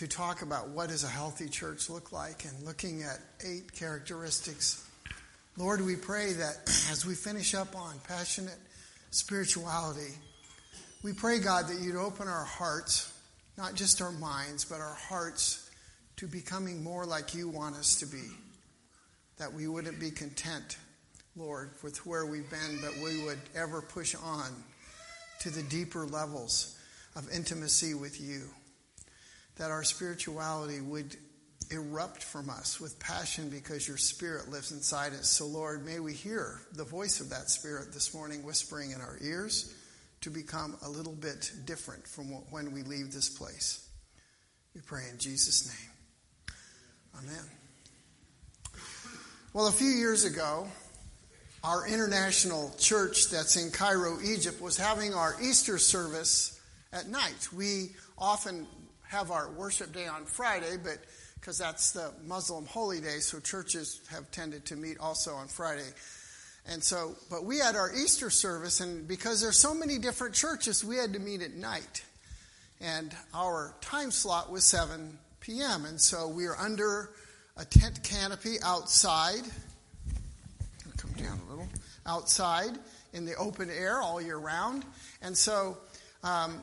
to talk about what does a healthy church look like and looking at eight characteristics. Lord, we pray that as we finish up on passionate spirituality, we pray, God, that you'd open our hearts, not just our minds, but our hearts to becoming more like you want us to be. That we wouldn't be content, Lord, with where we've been, but we would ever push on to the deeper levels of intimacy with you. That our spirituality would erupt from us with passion because your spirit lives inside us. So, Lord, may we hear the voice of that spirit this morning whispering in our ears to become a little bit different from when we leave this place. We pray in Jesus' name. Amen. Well, a few years ago, our international church that's in Cairo, Egypt, was having our Easter service at night. We often have our worship day on Friday, but because that's the Muslim holy day, so churches have tended to meet also on Friday. And so, but we had our Easter service, and because there's so many different churches, we had to meet at night. And our time slot was 7 p.m. And so we were under a tent canopy outside. Come down a little. Outside in the open air all year round. And so um,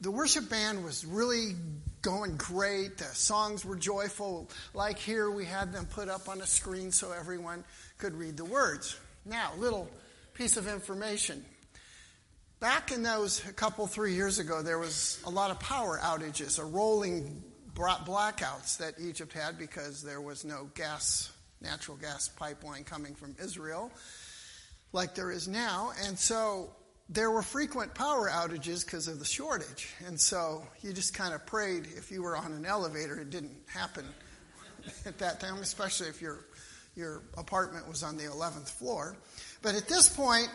the worship band was really going great. The songs were joyful. Like here, we had them put up on a screen so everyone could read the words. Now, little piece of information. Back in those a couple, three years ago, there was a lot of power outages, a rolling blackouts that Egypt had because there was no gas, natural gas pipeline coming from Israel like there is now. And so there were frequent power outages because of the shortage. And so you just kind of prayed if you were on an elevator, it didn't happen at that time, especially if your, your apartment was on the 11th floor. But at this point,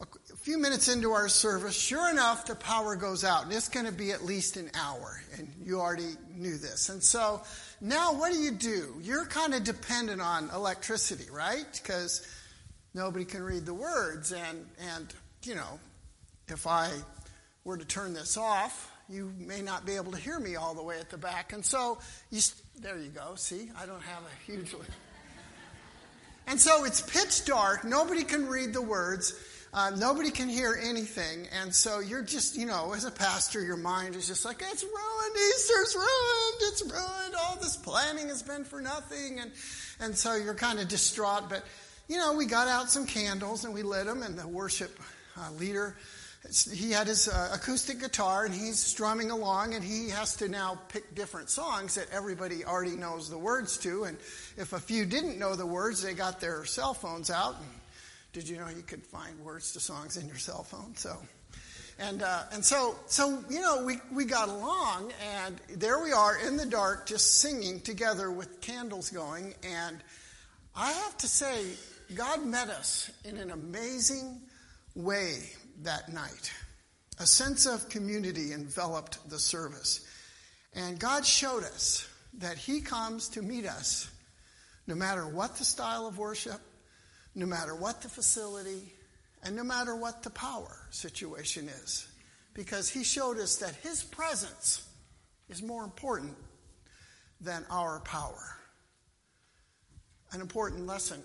a few minutes into our service, sure enough, the power goes out. And it's going to be at least an hour. And you already knew this. And so now what do you do? You're kind of dependent on electricity, right? Because nobody can read the words. And, and, you know, if I were to turn this off, you may not be able to hear me all the way at the back. And so, you, there you go. See, I don't have a huge. and so it's pitch dark. Nobody can read the words. Uh, nobody can hear anything. And so you're just, you know, as a pastor, your mind is just like, it's ruined. Easter's ruined. It's ruined. All this planning has been for nothing. And, and so you're kind of distraught. But, you know, we got out some candles and we lit them, and the worship uh, leader he had his uh, acoustic guitar and he's strumming along and he has to now pick different songs that everybody already knows the words to. And if a few didn't know the words they got their cell phones out and did you know you could find words to songs in your cell phone? So and uh, and so so you know we we got along and there we are in the dark just singing together with candles going. And i have to say god met us in an amazing way that night. A sense of community enveloped the service. And God showed us that He comes to meet us no matter what the style of worship, no matter what the facility, and no matter what the power situation is. Because He showed us that His presence is more important than our power. An important lesson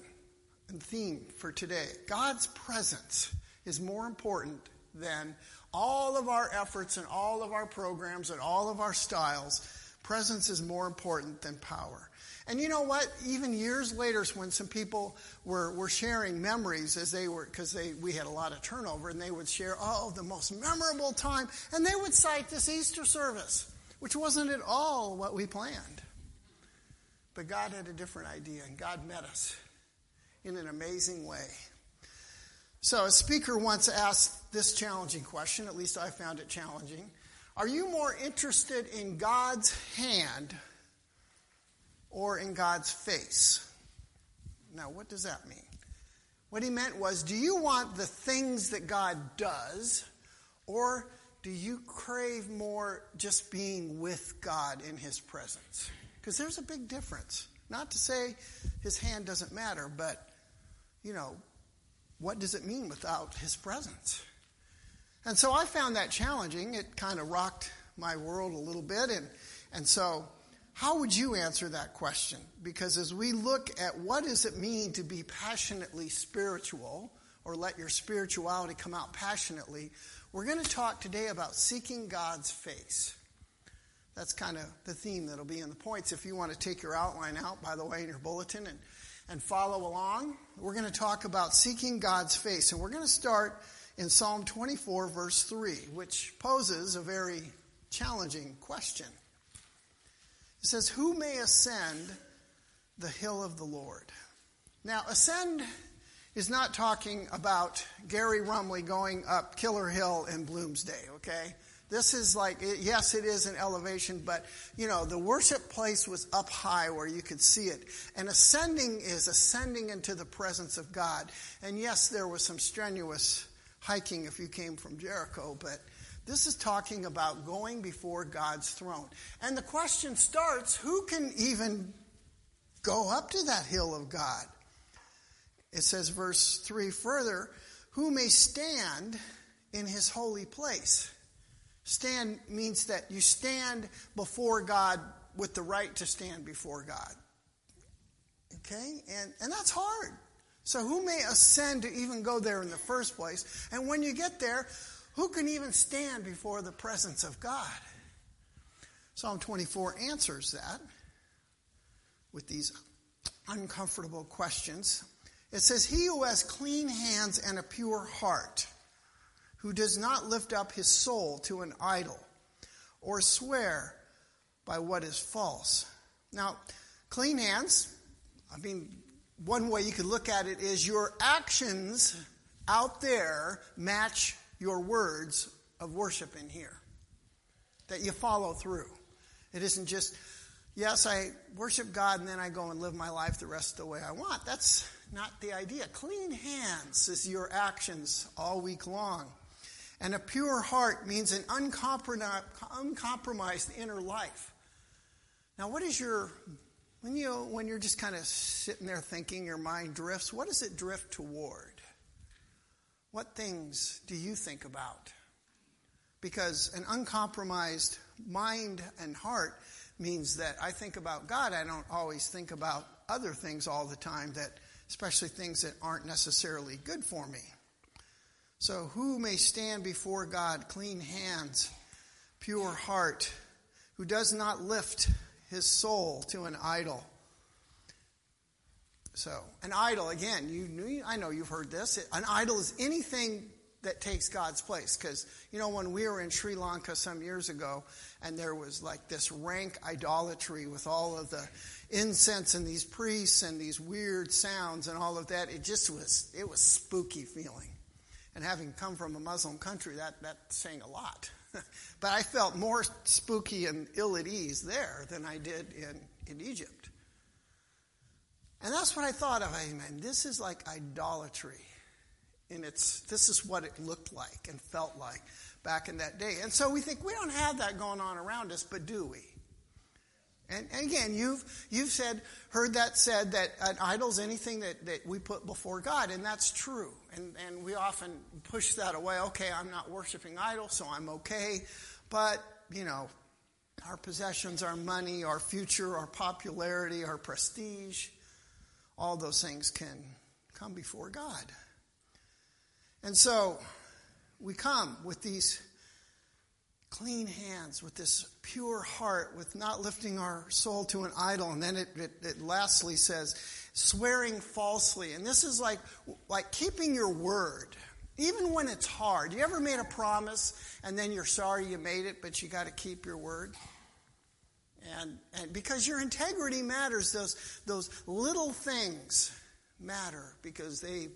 and theme for today God's presence is more important than all of our efforts and all of our programs and all of our styles. Presence is more important than power. And you know what? Even years later, when some people were, were sharing memories as they were, because we had a lot of turnover, and they would share, oh, the most memorable time, and they would cite this Easter service, which wasn't at all what we planned. But God had a different idea, and God met us in an amazing way. So, a speaker once asked this challenging question, at least I found it challenging. Are you more interested in God's hand or in God's face? Now, what does that mean? What he meant was do you want the things that God does, or do you crave more just being with God in his presence? Because there's a big difference. Not to say his hand doesn't matter, but, you know, what does it mean without his presence? And so I found that challenging. It kind of rocked my world a little bit. And, And so, how would you answer that question? Because as we look at what does it mean to be passionately spiritual, or let your spirituality come out passionately, we're going to talk today about seeking God's face. That's kind of the theme that'll be in the points. If you want to take your outline out, by the way, in your bulletin and, and follow along, we're going to talk about seeking God's face. And we're going to start in Psalm 24, verse 3, which poses a very challenging question. It says, Who may ascend the hill of the Lord? Now, ascend is not talking about Gary Rumley going up Killer Hill in Bloomsday, okay? This is like, yes, it is an elevation, but you know, the worship place was up high where you could see it. And ascending is ascending into the presence of God. And yes, there was some strenuous hiking if you came from Jericho, but this is talking about going before God's throne. And the question starts who can even go up to that hill of God? It says, verse 3 further, who may stand in his holy place? Stand means that you stand before God with the right to stand before God. Okay? And, and that's hard. So, who may ascend to even go there in the first place? And when you get there, who can even stand before the presence of God? Psalm 24 answers that with these uncomfortable questions. It says, He who has clean hands and a pure heart who does not lift up his soul to an idol or swear by what is false. Now, clean hands, I mean, one way you could look at it is your actions out there match your words of worship in here. That you follow through. It isn't just, yes, I worship God and then I go and live my life the rest of the way I want. That's not the idea. Clean hands is your actions all week long. And a pure heart means an uncompromised inner life. Now, what is your, when, you, when you're just kind of sitting there thinking, your mind drifts, what does it drift toward? What things do you think about? Because an uncompromised mind and heart means that I think about God. I don't always think about other things all the time that, especially things that aren't necessarily good for me. So, who may stand before God, clean hands, pure heart, who does not lift his soul to an idol? So, an idol, again, you, I know you've heard this. An idol is anything that takes God's place. Because, you know, when we were in Sri Lanka some years ago, and there was like this rank idolatry with all of the incense and these priests and these weird sounds and all of that, it just was, it was spooky feeling. And having come from a Muslim country, that, that's saying a lot. but I felt more spooky and ill at ease there than I did in, in Egypt. And that's what I thought of. I mean, this is like idolatry. And it's, this is what it looked like and felt like back in that day. And so we think we don't have that going on around us, but do we? And, again, you've, you've said, heard that said that an idol anything that, that we put before God, and that's true. And, and we often push that away. Okay, I'm not worshiping idols, so I'm okay. But, you know, our possessions, our money, our future, our popularity, our prestige, all those things can come before God. And so we come with these clean hands, with this pure heart, with not lifting our soul to an idol. And then it, it, it, lastly says, swearing falsely. And this is like, like keeping your word, even when it's hard. You ever made a promise and then you're sorry you made it, but you got to keep your word? And, and because your integrity matters, those, those little things matter because they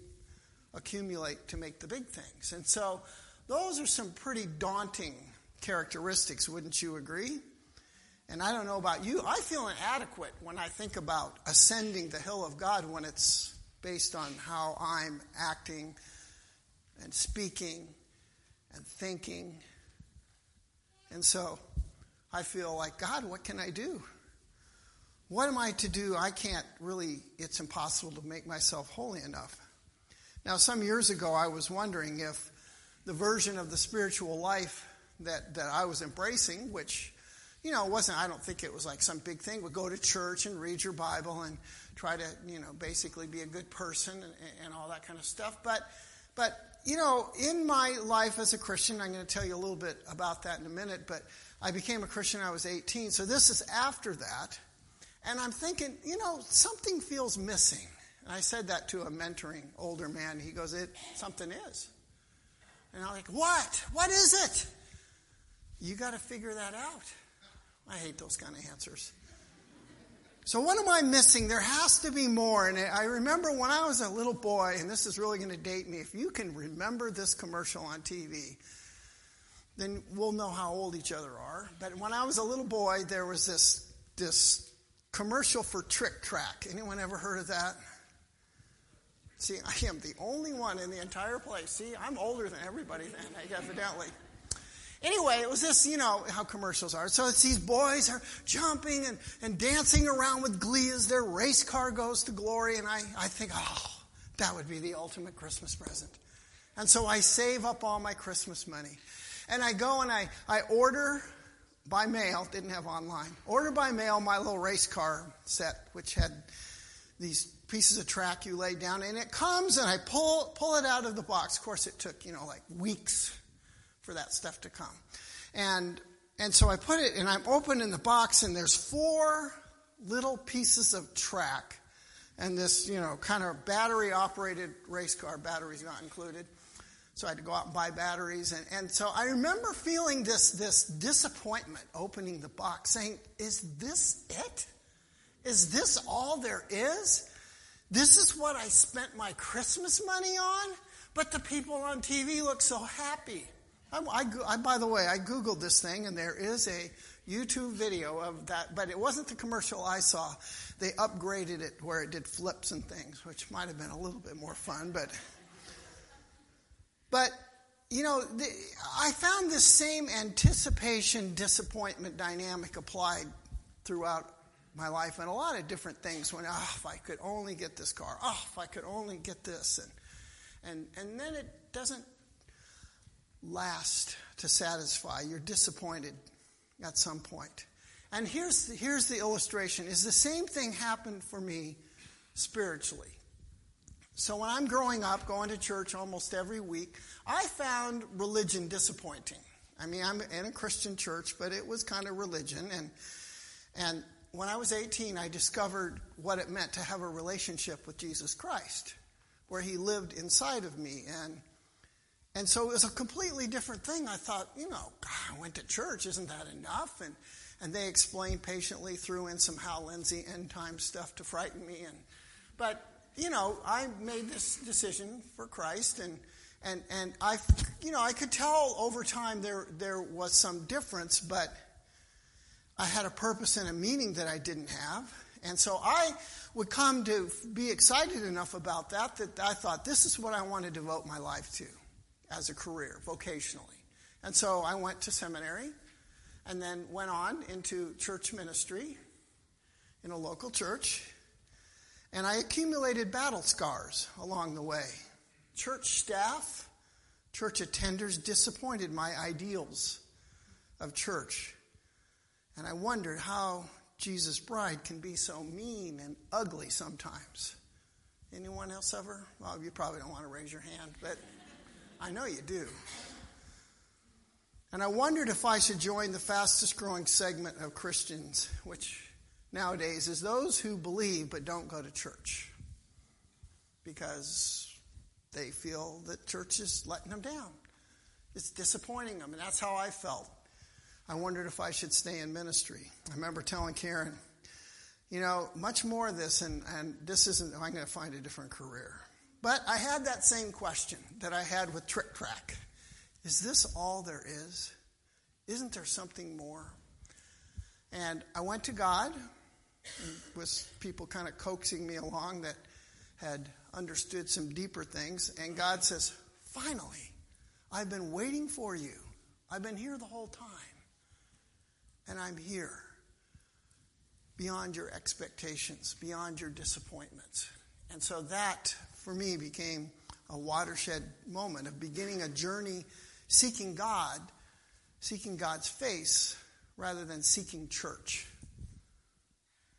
accumulate to make the big things. And so those are some pretty daunting characteristics, wouldn't you agree? And I don't know about you, I feel inadequate when I think about ascending the hill of God when it's based on how I'm acting and speaking and thinking. And so I feel like, God, what can I do? What am I to do? I can't really, it's impossible to make myself holy enough. Now, some years ago, I was wondering if the version of the spiritual life that, that I was embracing, which you know, wasn't, I don't think it was like some big thing, but go to church and read your Bible and try to, you know, basically be a good person and, and all that kind of stuff. But, but, you know, in my life as a Christian, I'm going to tell you a little bit about that in a minute, but I became a Christian when I was 18. So this is after that. And I'm thinking, you know, something feels missing. And I said that to a mentoring older man. He goes, it, something is. And I'm like, what? What is it? You got to figure that out. I hate those kind of answers. So, what am I missing? There has to be more. And I remember when I was a little boy, and this is really going to date me. If you can remember this commercial on TV, then we'll know how old each other are. But when I was a little boy, there was this, this commercial for Trick Track. Anyone ever heard of that? See, I am the only one in the entire place. See, I'm older than everybody then, evidently. Anyway, it was this, you know, how commercials are. So it's these boys are jumping and, and dancing around with glee as their race car goes to glory. And I, I think, oh, that would be the ultimate Christmas present. And so I save up all my Christmas money. And I go and I, I order by mail, didn't have online, order by mail my little race car set, which had these pieces of track you lay down. And it comes and I pull, pull it out of the box. Of course, it took, you know, like weeks for that stuff to come. And, and so I put it, and I'm opening the box, and there's four little pieces of track and this, you know, kind of battery operated race car, batteries not included. So I had to go out and buy batteries. And, and so I remember feeling this, this disappointment opening the box, saying, Is this it? Is this all there is? This is what I spent my Christmas money on? But the people on TV look so happy. I, I, I, by the way, I Googled this thing, and there is a YouTube video of that, but it wasn't the commercial I saw. They upgraded it where it did flips and things, which might have been a little bit more fun, but. But, you know, the, I found this same anticipation disappointment dynamic applied throughout my life and a lot of different things when, oh, if I could only get this car, oh, if I could only get this. And, and, and then it doesn't last to satisfy. You're disappointed at some point. And here's the, here's the illustration is the same thing happened for me spiritually. So when I'm growing up, going to church almost every week, I found religion disappointing. I mean, I'm in a Christian church, but it was kind of religion. And, and when I was 18, I discovered what it meant to have a relationship with Jesus Christ, where he lived inside of me. And and so it was a completely different thing. I thought, you know, I went to church, isn't that enough? And and they explained patiently, threw in some Hal Lindsey end time stuff to frighten me. And but you know, I made this decision for Christ, and and and I, you know, I could tell over time there there was some difference, but I had a purpose and a meaning that I didn't have. And so I would come to be excited enough about that that I thought this is what I want to devote my life to as a career, vocationally. And so I went to seminary and then went on into church ministry in a local church. And I accumulated battle scars along the way. Church staff, church attenders disappointed my ideals of church. And I wondered how Jesus' bride can be so mean and ugly sometimes. Anyone else ever? Well, you probably don't want to raise your hand, but I know you do. And I wondered if I should join the fastest growing segment of Christians, which nowadays is those who believe but don't go to church because they feel that church is letting them down. It's disappointing them, and that's how I felt. I wondered if I should stay in ministry. I remember telling Karen, you know, much more of this, and, and this isn't, I'm going to find a different career. But I had that same question that I had with Trick Track. Is this all there is? Isn't there something more? And I went to God with people kind of coaxing me along that had understood some deeper things. And God says, Finally, I've been waiting for you. I've been here the whole time. And I'm here beyond your expectations, beyond your disappointments. And so that for me became a watershed moment of beginning a journey seeking God, seeking God's face rather than seeking church.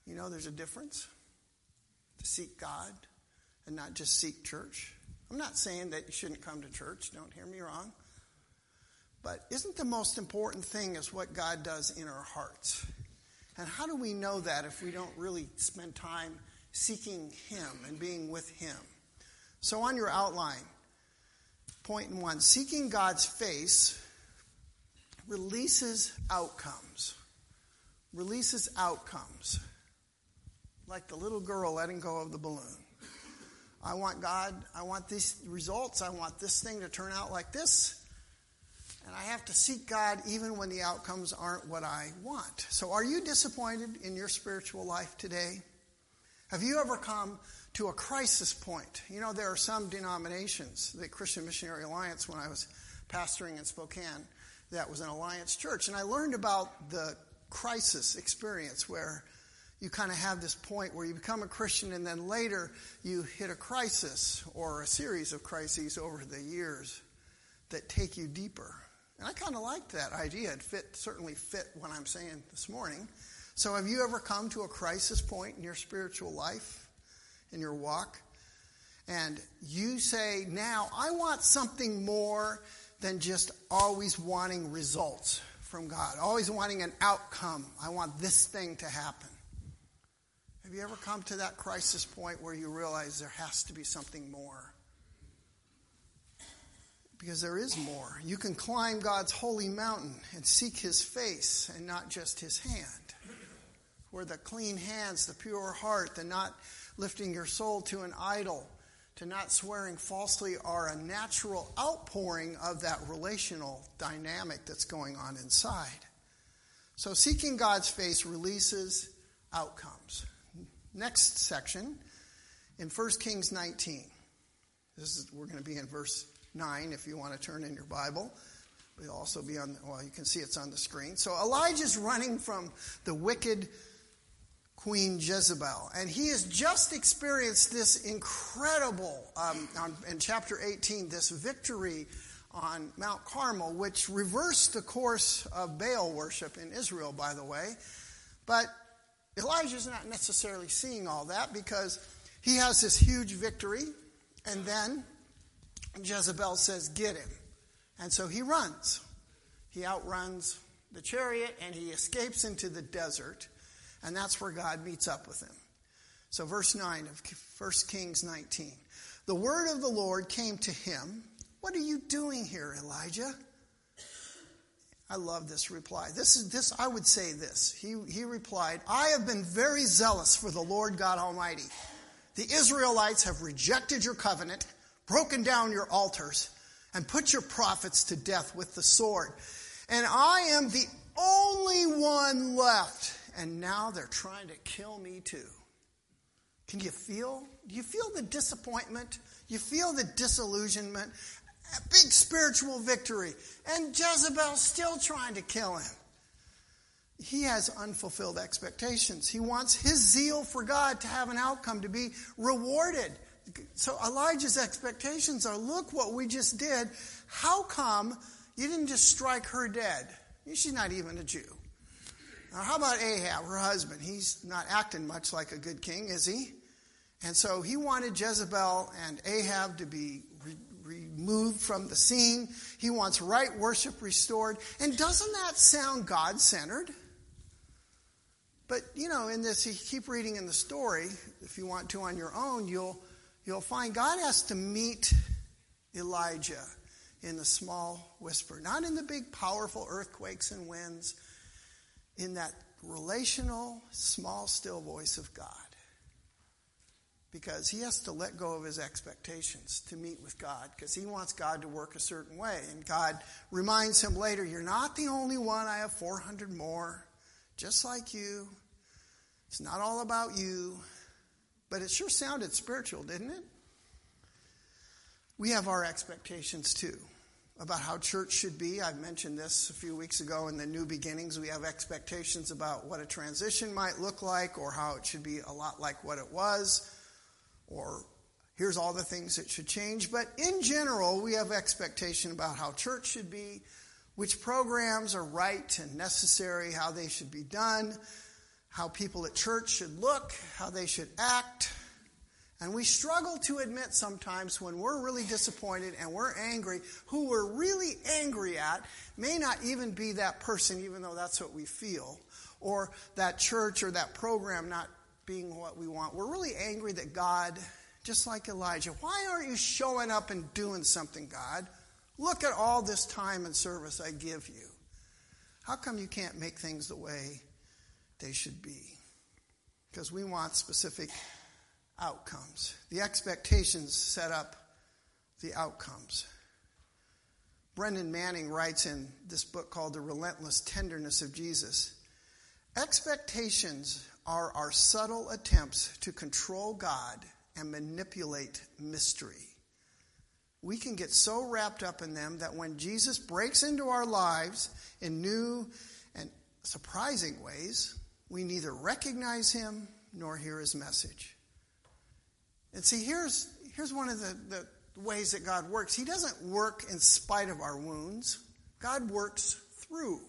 You know, there's a difference to seek God and not just seek church. I'm not saying that you shouldn't come to church, don't hear me wrong. But isn't the most important thing is what God does in our hearts? And how do we know that if we don't really spend time seeking Him and being with Him? So, on your outline, point one seeking God's face releases outcomes. Releases outcomes. Like the little girl letting go of the balloon. I want God, I want these results, I want this thing to turn out like this. And I have to seek God even when the outcomes aren't what I want. So, are you disappointed in your spiritual life today? Have you ever come to a crisis point? You know, there are some denominations, the Christian Missionary Alliance, when I was pastoring in Spokane, that was an alliance church. And I learned about the crisis experience where you kind of have this point where you become a Christian and then later you hit a crisis or a series of crises over the years that take you deeper. And I kind of liked that idea. It fit certainly fit what I'm saying this morning. So have you ever come to a crisis point in your spiritual life, in your walk? And you say, now I want something more than just always wanting results from God, always wanting an outcome. I want this thing to happen. Have you ever come to that crisis point where you realize there has to be something more? Because there is more. You can climb God's holy mountain and seek his face and not just his hand. Where the clean hands, the pure heart, the not lifting your soul to an idol, to not swearing falsely are a natural outpouring of that relational dynamic that's going on inside. So, seeking God's face releases outcomes. Next section in 1 Kings 19. This is, we're going to be in verse 9 if you want to turn in your Bible. We'll also be on, well, you can see it's on the screen. So Elijah's running from the wicked Queen Jezebel. And he has just experienced this incredible, um, on, in chapter 18, this victory on Mount Carmel, which reversed the course of Baal worship in Israel, by the way. But Elijah's not necessarily seeing all that because he has this huge victory, and then Jezebel says, Get him. And so he runs. He outruns the chariot and he escapes into the desert. And that's where God meets up with him. So, verse 9 of 1 Kings 19. The word of the Lord came to him. What are you doing here, Elijah? I love this reply. This is this I would say this. He he replied, I have been very zealous for the Lord God Almighty. The Israelites have rejected your covenant, broken down your altars, and put your prophets to death with the sword. And I am the only one left and now they're trying to kill me too. Can you feel? Do you feel the disappointment? You feel the disillusionment? A big spiritual victory. And Jezebel's still trying to kill him. He has unfulfilled expectations. He wants his zeal for God to have an outcome, to be rewarded. So Elijah's expectations are look what we just did. How come you didn't just strike her dead? She's not even a Jew. Now, how about Ahab, her husband? He's not acting much like a good king, is he? And so he wanted Jezebel and Ahab to be re- removed from the scene. He wants right worship restored. And doesn't that sound God centered? But, you know, in this, you keep reading in the story, if you want to on your own, you'll, you'll find God has to meet Elijah in the small whisper, not in the big, powerful earthquakes and winds in that relational, small, still voice of God. Because he has to let go of his expectations to meet with God, because he wants God to work a certain way. And God reminds him later, You're not the only one, I have 400 more, just like you. It's not all about you. But it sure sounded spiritual, didn't it? We have our expectations too about how church should be. I mentioned this a few weeks ago in the New Beginnings. We have expectations about what a transition might look like, or how it should be a lot like what it was, or here's all the things that should change. But in general, we have expectation about how church should be, which programs are right and necessary, how they should be done, how people at church should look, how they should act. And we struggle to admit sometimes when we're really disappointed and we're angry, who we're really angry at may not even be that person, even though that's what we feel, or that church or that program not being what we want. We're really angry that God, just like Elijah, why aren't you showing up and doing something, God? Look at all this time and service I give you. How come you can't make things the way they should be? Because we want specific outcomes. The expectations set up the outcomes. Brennan Manning writes in this book called The Relentless Tenderness of Jesus Expectations are our subtle attempts to control God and manipulate mystery. We can get so wrapped up in them that when Jesus breaks into our lives in new and surprising ways, we neither recognize him nor hear his message. And see, here's, here's one of the, the ways that God works He doesn't work in spite of our wounds, God works through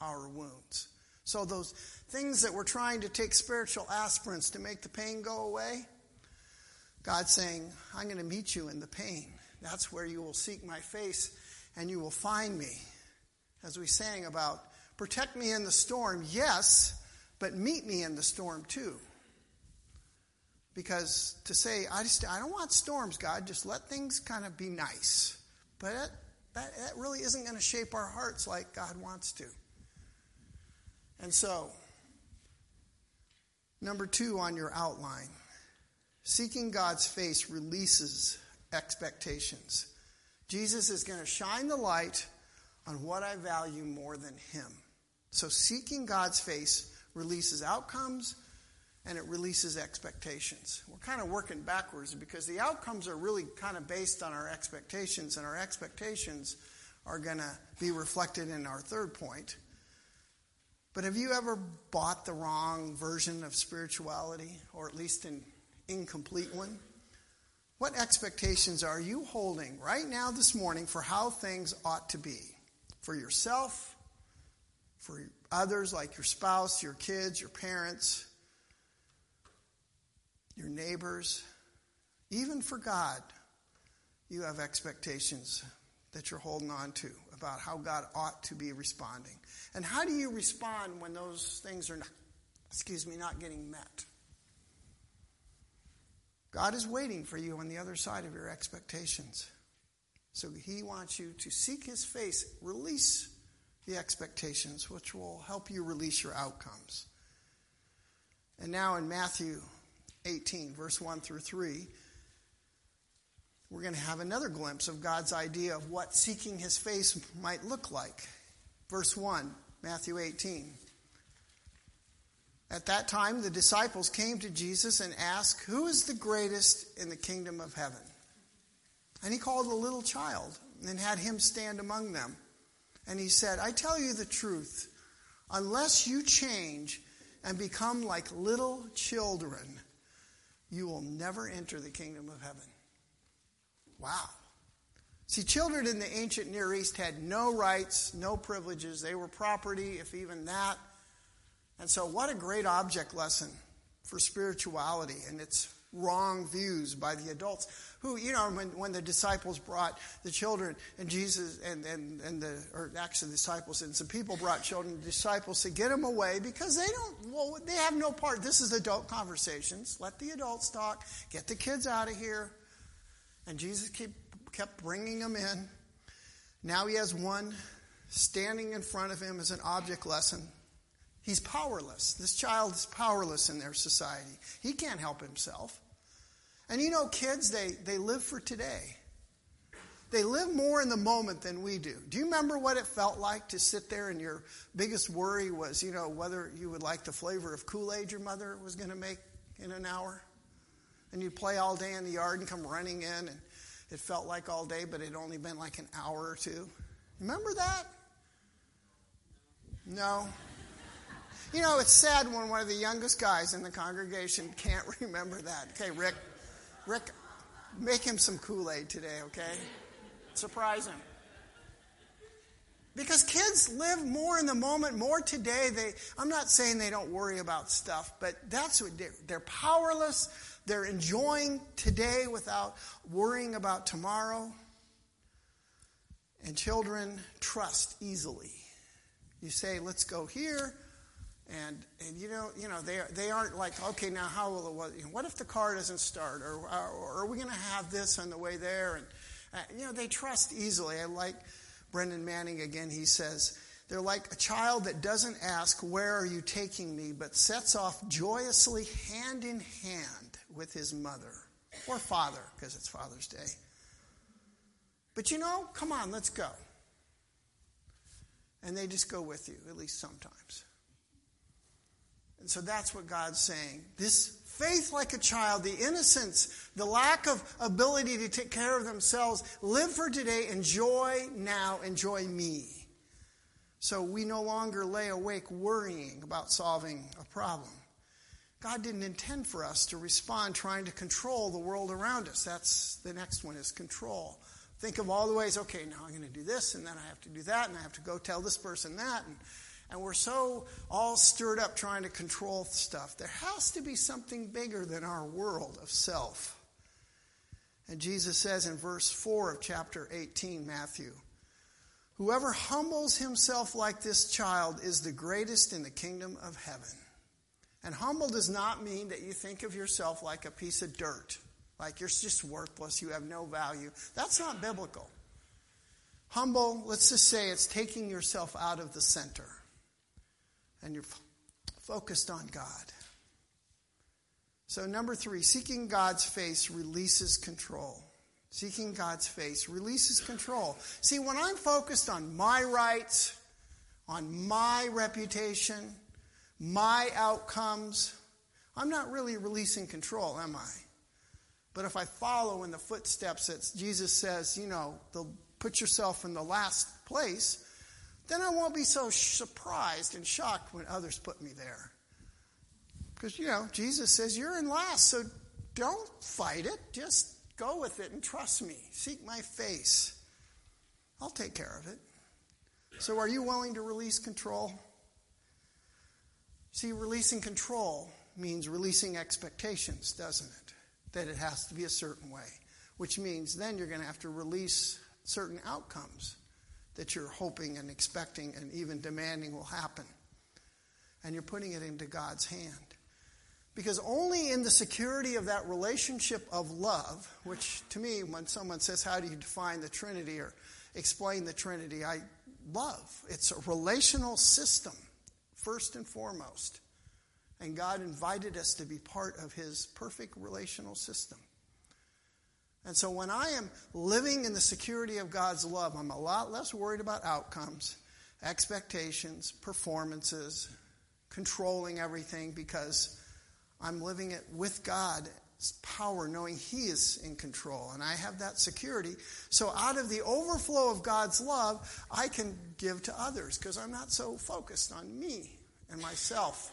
our wounds. So, those things that we're trying to take spiritual aspirins to make the pain go away, God's saying, I'm going to meet you in the pain. That's where you will seek my face and you will find me. As we sang about, protect me in the storm, yes, but meet me in the storm too. Because to say, I just I don't want storms, God, just let things kind of be nice. But that, that, that really isn't going to shape our hearts like God wants to. And so, number two on your outline seeking God's face releases expectations. Jesus is going to shine the light on what I value more than Him. So, seeking God's face releases outcomes and it releases expectations. We're kind of working backwards because the outcomes are really kind of based on our expectations, and our expectations are going to be reflected in our third point. But have you ever bought the wrong version of spirituality, or at least an incomplete one? What expectations are you holding right now this morning for how things ought to be? For yourself, for others like your spouse, your kids, your parents, your neighbors, even for God, you have expectations that you're holding on to about how God ought to be responding. And how do you respond when those things are not, excuse me, not getting met? God is waiting for you on the other side of your expectations. So he wants you to seek his face, release the expectations, which will help you release your outcomes. And now in Matthew 18, verse 1 through 3, we're going to have another glimpse of God's idea of what seeking his face might look like. Verse 1, Matthew 18. At that time, the disciples came to Jesus and asked, Who is the greatest in the kingdom of heaven? And he called a little child and had him stand among them. And he said, I tell you the truth, unless you change and become like little children, you will never enter the kingdom of heaven. Wow. See, children in the ancient Near East had no rights, no privileges. They were property, if even that. And so, what a great object lesson for spirituality and its wrong views by the adults who, you know, when, when the disciples brought the children and Jesus and, and, and the, or actually the disciples and some people brought children, the disciples said, get them away because they don't, well, they have no part. This is adult conversations. Let the adults talk. Get the kids out of here. And Jesus keep, kept bringing them in. Now he has one standing in front of him as an object lesson. He's powerless. This child is powerless in their society. He can't help himself. And you know, kids, they, they live for today. They live more in the moment than we do. Do you remember what it felt like to sit there and your biggest worry was, you know, whether you would like the flavor of Kool Aid your mother was going to make in an hour? And you'd play all day in the yard and come running in, and it felt like all day, but it'd only been like an hour or two. Remember that? No. You know, it's sad when one of the youngest guys in the congregation can't remember that. Okay, Rick, Rick, make him some Kool Aid today, okay? Surprise him. Because kids live more in the moment, more today. They, I'm not saying they don't worry about stuff, but that's what they're, they're powerless. They're enjoying today without worrying about tomorrow. And children trust easily. You say, let's go here. And, and you know, you know they, they aren't like, okay, now how will it, what if the car doesn't start? Or, or, or are we going to have this on the way there? And, uh, you know, they trust easily. I like Brennan Manning again. He says, they're like a child that doesn't ask, Where are you taking me? but sets off joyously hand in hand with his mother or father, because it's Father's Day. But you know, come on, let's go. And they just go with you, at least sometimes. And so that's what God's saying. This faith like a child, the innocence, the lack of ability to take care of themselves, live for today, enjoy now, enjoy me. So we no longer lay awake worrying about solving a problem. God didn't intend for us to respond trying to control the world around us. That's the next one is control. Think of all the ways, okay, now I'm going to do this, and then I have to do that, and I have to go tell this person that. And, and we're so all stirred up trying to control stuff. There has to be something bigger than our world of self. And Jesus says in verse 4 of chapter 18, Matthew, Whoever humbles himself like this child is the greatest in the kingdom of heaven. And humble does not mean that you think of yourself like a piece of dirt. Like you're just worthless, you have no value. That's not biblical. Humble, let's just say it's taking yourself out of the center and you're f- focused on God. So, number three, seeking God's face releases control. Seeking God's face releases control. See, when I'm focused on my rights, on my reputation, my outcomes, I'm not really releasing control, am I? But if I follow in the footsteps that Jesus says, you know, put yourself in the last place, then I won't be so surprised and shocked when others put me there. Because, you know, Jesus says, you're in last, so don't fight it. Just go with it and trust me. Seek my face. I'll take care of it. So, are you willing to release control? See, releasing control means releasing expectations, doesn't it? that it has to be a certain way, which means then you're going to have to release certain outcomes that you're hoping and expecting and even demanding will happen. And you're putting it into God's hand. Because only in the security of that relationship of love, which to me, when someone says, How do you define the Trinity or explain the Trinity? I love. It's a relational system, first and foremost. And God invited us to be part of His perfect relational system. And so when I am living in the security of God's love, I'm a lot less worried about outcomes, expectations, performances, controlling everything because I'm living it with God's power, knowing He is in control. And I have that security. So out of the overflow of God's love, I can give to others because I'm not so focused on me and myself.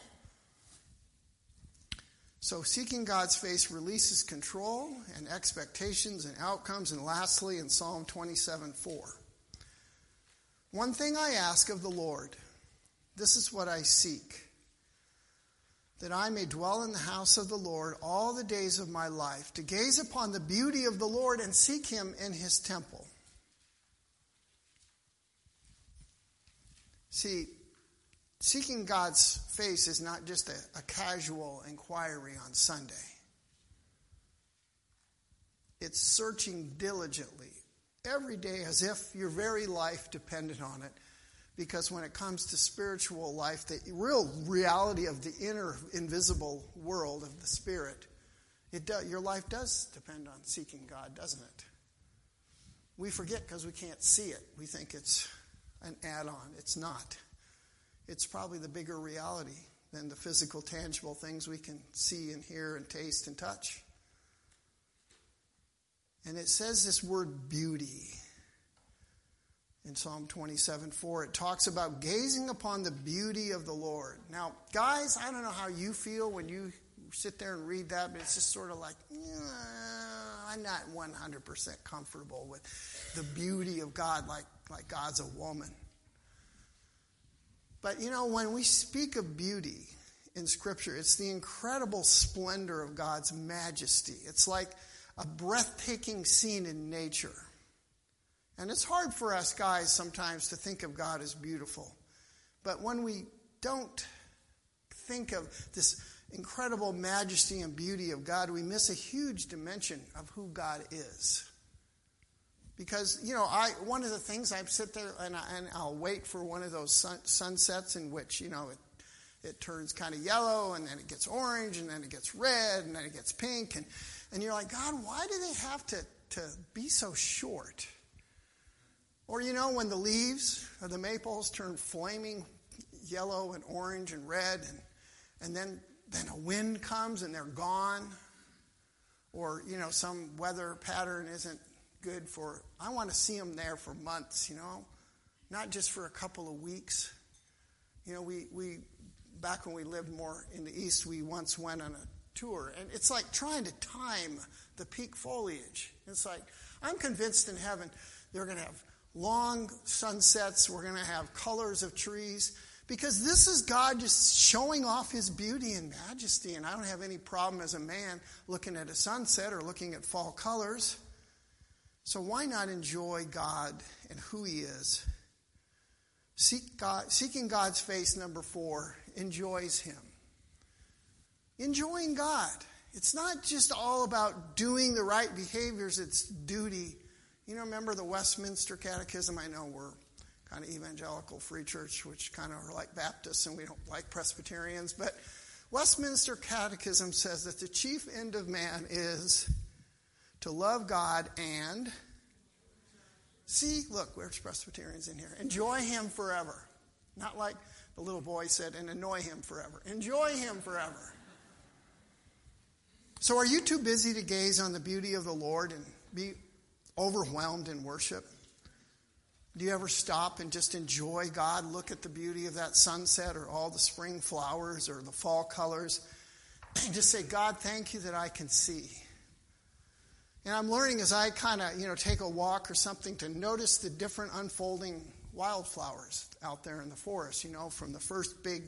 So, seeking God's face releases control and expectations and outcomes. And lastly, in Psalm 27 4. One thing I ask of the Lord, this is what I seek that I may dwell in the house of the Lord all the days of my life, to gaze upon the beauty of the Lord and seek him in his temple. See, Seeking God's face is not just a, a casual inquiry on Sunday. It's searching diligently every day as if your very life depended on it. Because when it comes to spiritual life, the real reality of the inner invisible world of the spirit, it do, your life does depend on seeking God, doesn't it? We forget because we can't see it. We think it's an add on. It's not it's probably the bigger reality than the physical, tangible things we can see and hear and taste and touch. And it says this word beauty in Psalm 27 4. It talks about gazing upon the beauty of the Lord. Now, guys, I don't know how you feel when you sit there and read that, but it's just sort of like, I'm not 100% comfortable with the beauty of God like, like God's a woman. But you know, when we speak of beauty in Scripture, it's the incredible splendor of God's majesty. It's like a breathtaking scene in nature. And it's hard for us guys sometimes to think of God as beautiful. But when we don't think of this incredible majesty and beauty of God, we miss a huge dimension of who God is. Because, you know, I, one of the things I sit there and, I, and I'll wait for one of those sun, sunsets in which, you know, it, it turns kind of yellow and then it gets orange and then it gets red and then it gets pink. And, and you're like, God, why do they have to, to be so short? Or, you know, when the leaves of the maples turn flaming yellow and orange and red and, and then, then a wind comes and they're gone. Or, you know, some weather pattern isn't good for, I want to see them there for months, you know, not just for a couple of weeks. You know, we, we back when we lived more in the east, we once went on a tour, and it's like trying to time the peak foliage. It's like, I'm convinced in heaven they're going to have long sunsets, we're going to have colors of trees. Because this is God just showing off his beauty and majesty. And I don't have any problem as a man looking at a sunset or looking at fall colors. So why not enjoy God and who He is? Seek God, seeking God's face, number four, enjoys Him. Enjoying God. It's not just all about doing the right behaviors, it's duty. You know, remember the Westminster Catechism? I know we're kind of evangelical free church, which kind of are like Baptists and we don't like Presbyterians, but Westminster Catechism says that the chief end of man is to love God and see, look, there's Presbyterians in here. Enjoy Him forever. Not like the little boy said, and annoy Him forever. Enjoy Him forever. So, are you too busy to gaze on the beauty of the Lord and be overwhelmed in worship? Do you ever stop and just enjoy God? Look at the beauty of that sunset or all the spring flowers or the fall colors and just say, God, thank you that I can see. And I'm learning as I kind of, you know, take a walk or something to notice the different unfolding wildflowers out there in the forest, you know, from the first big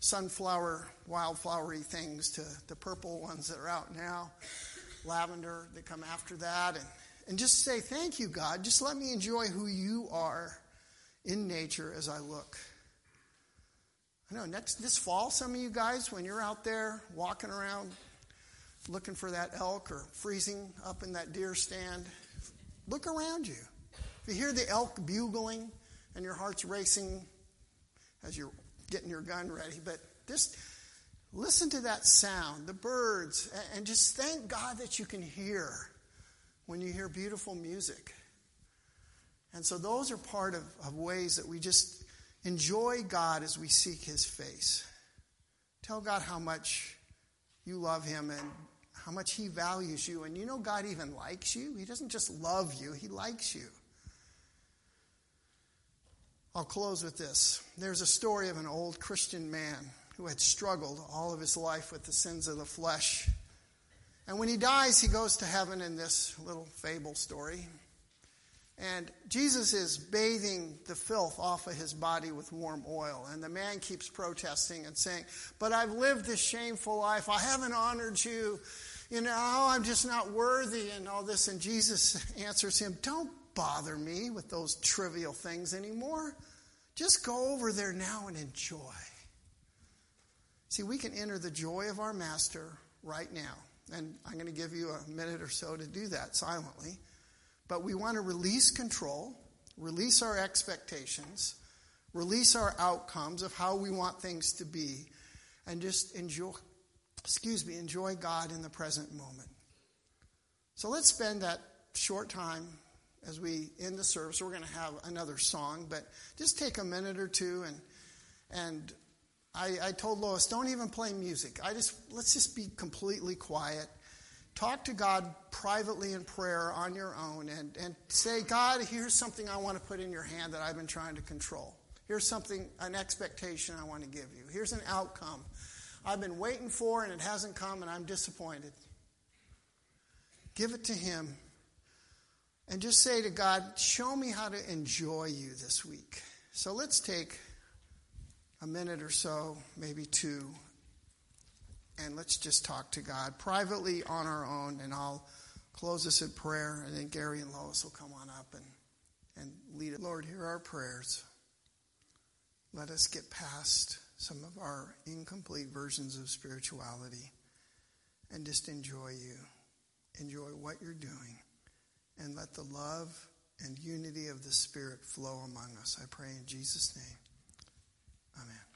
sunflower, wildflowery things to the purple ones that are out now, lavender that come after that, and, and just say, Thank you, God. Just let me enjoy who you are in nature as I look. I know next this fall, some of you guys, when you're out there walking around looking for that elk or freezing up in that deer stand, look around you. If you hear the elk bugling and your heart's racing as you're getting your gun ready, but just listen to that sound, the birds, and just thank God that you can hear when you hear beautiful music. And so those are part of, of ways that we just enjoy God as we seek his face. Tell God how much you love him and how much He values you. And you know, God even likes you. He doesn't just love you, He likes you. I'll close with this. There's a story of an old Christian man who had struggled all of his life with the sins of the flesh. And when he dies, he goes to heaven in this little fable story. And Jesus is bathing the filth off of his body with warm oil. And the man keeps protesting and saying, But I've lived this shameful life. I haven't honored you you know, oh, I'm just not worthy and all this. And Jesus answers him, Don't bother me with those trivial things anymore. Just go over there now and enjoy. See, we can enter the joy of our Master right now. And I'm going to give you a minute or so to do that silently. But we want to release control, release our expectations, release our outcomes of how we want things to be, and just enjoy, excuse me, enjoy God in the present moment. So let's spend that short time as we end the service. We're going to have another song, but just take a minute or two and and I, I told Lois, don't even play music. I just let's just be completely quiet. Talk to God privately in prayer on your own and, and say, God, here's something I want to put in your hand that I've been trying to control. Here's something, an expectation I want to give you. Here's an outcome I've been waiting for and it hasn't come and I'm disappointed. Give it to Him and just say to God, Show me how to enjoy you this week. So let's take a minute or so, maybe two, and let's just talk to God privately on our own, and I'll close us in prayer, and then Gary and Lois will come on up and, and lead it. Lord, hear our prayers. Let us get past some of our incomplete versions of spirituality and just enjoy you. Enjoy what you're doing. And let the love and unity of the Spirit flow among us. I pray in Jesus' name. Amen.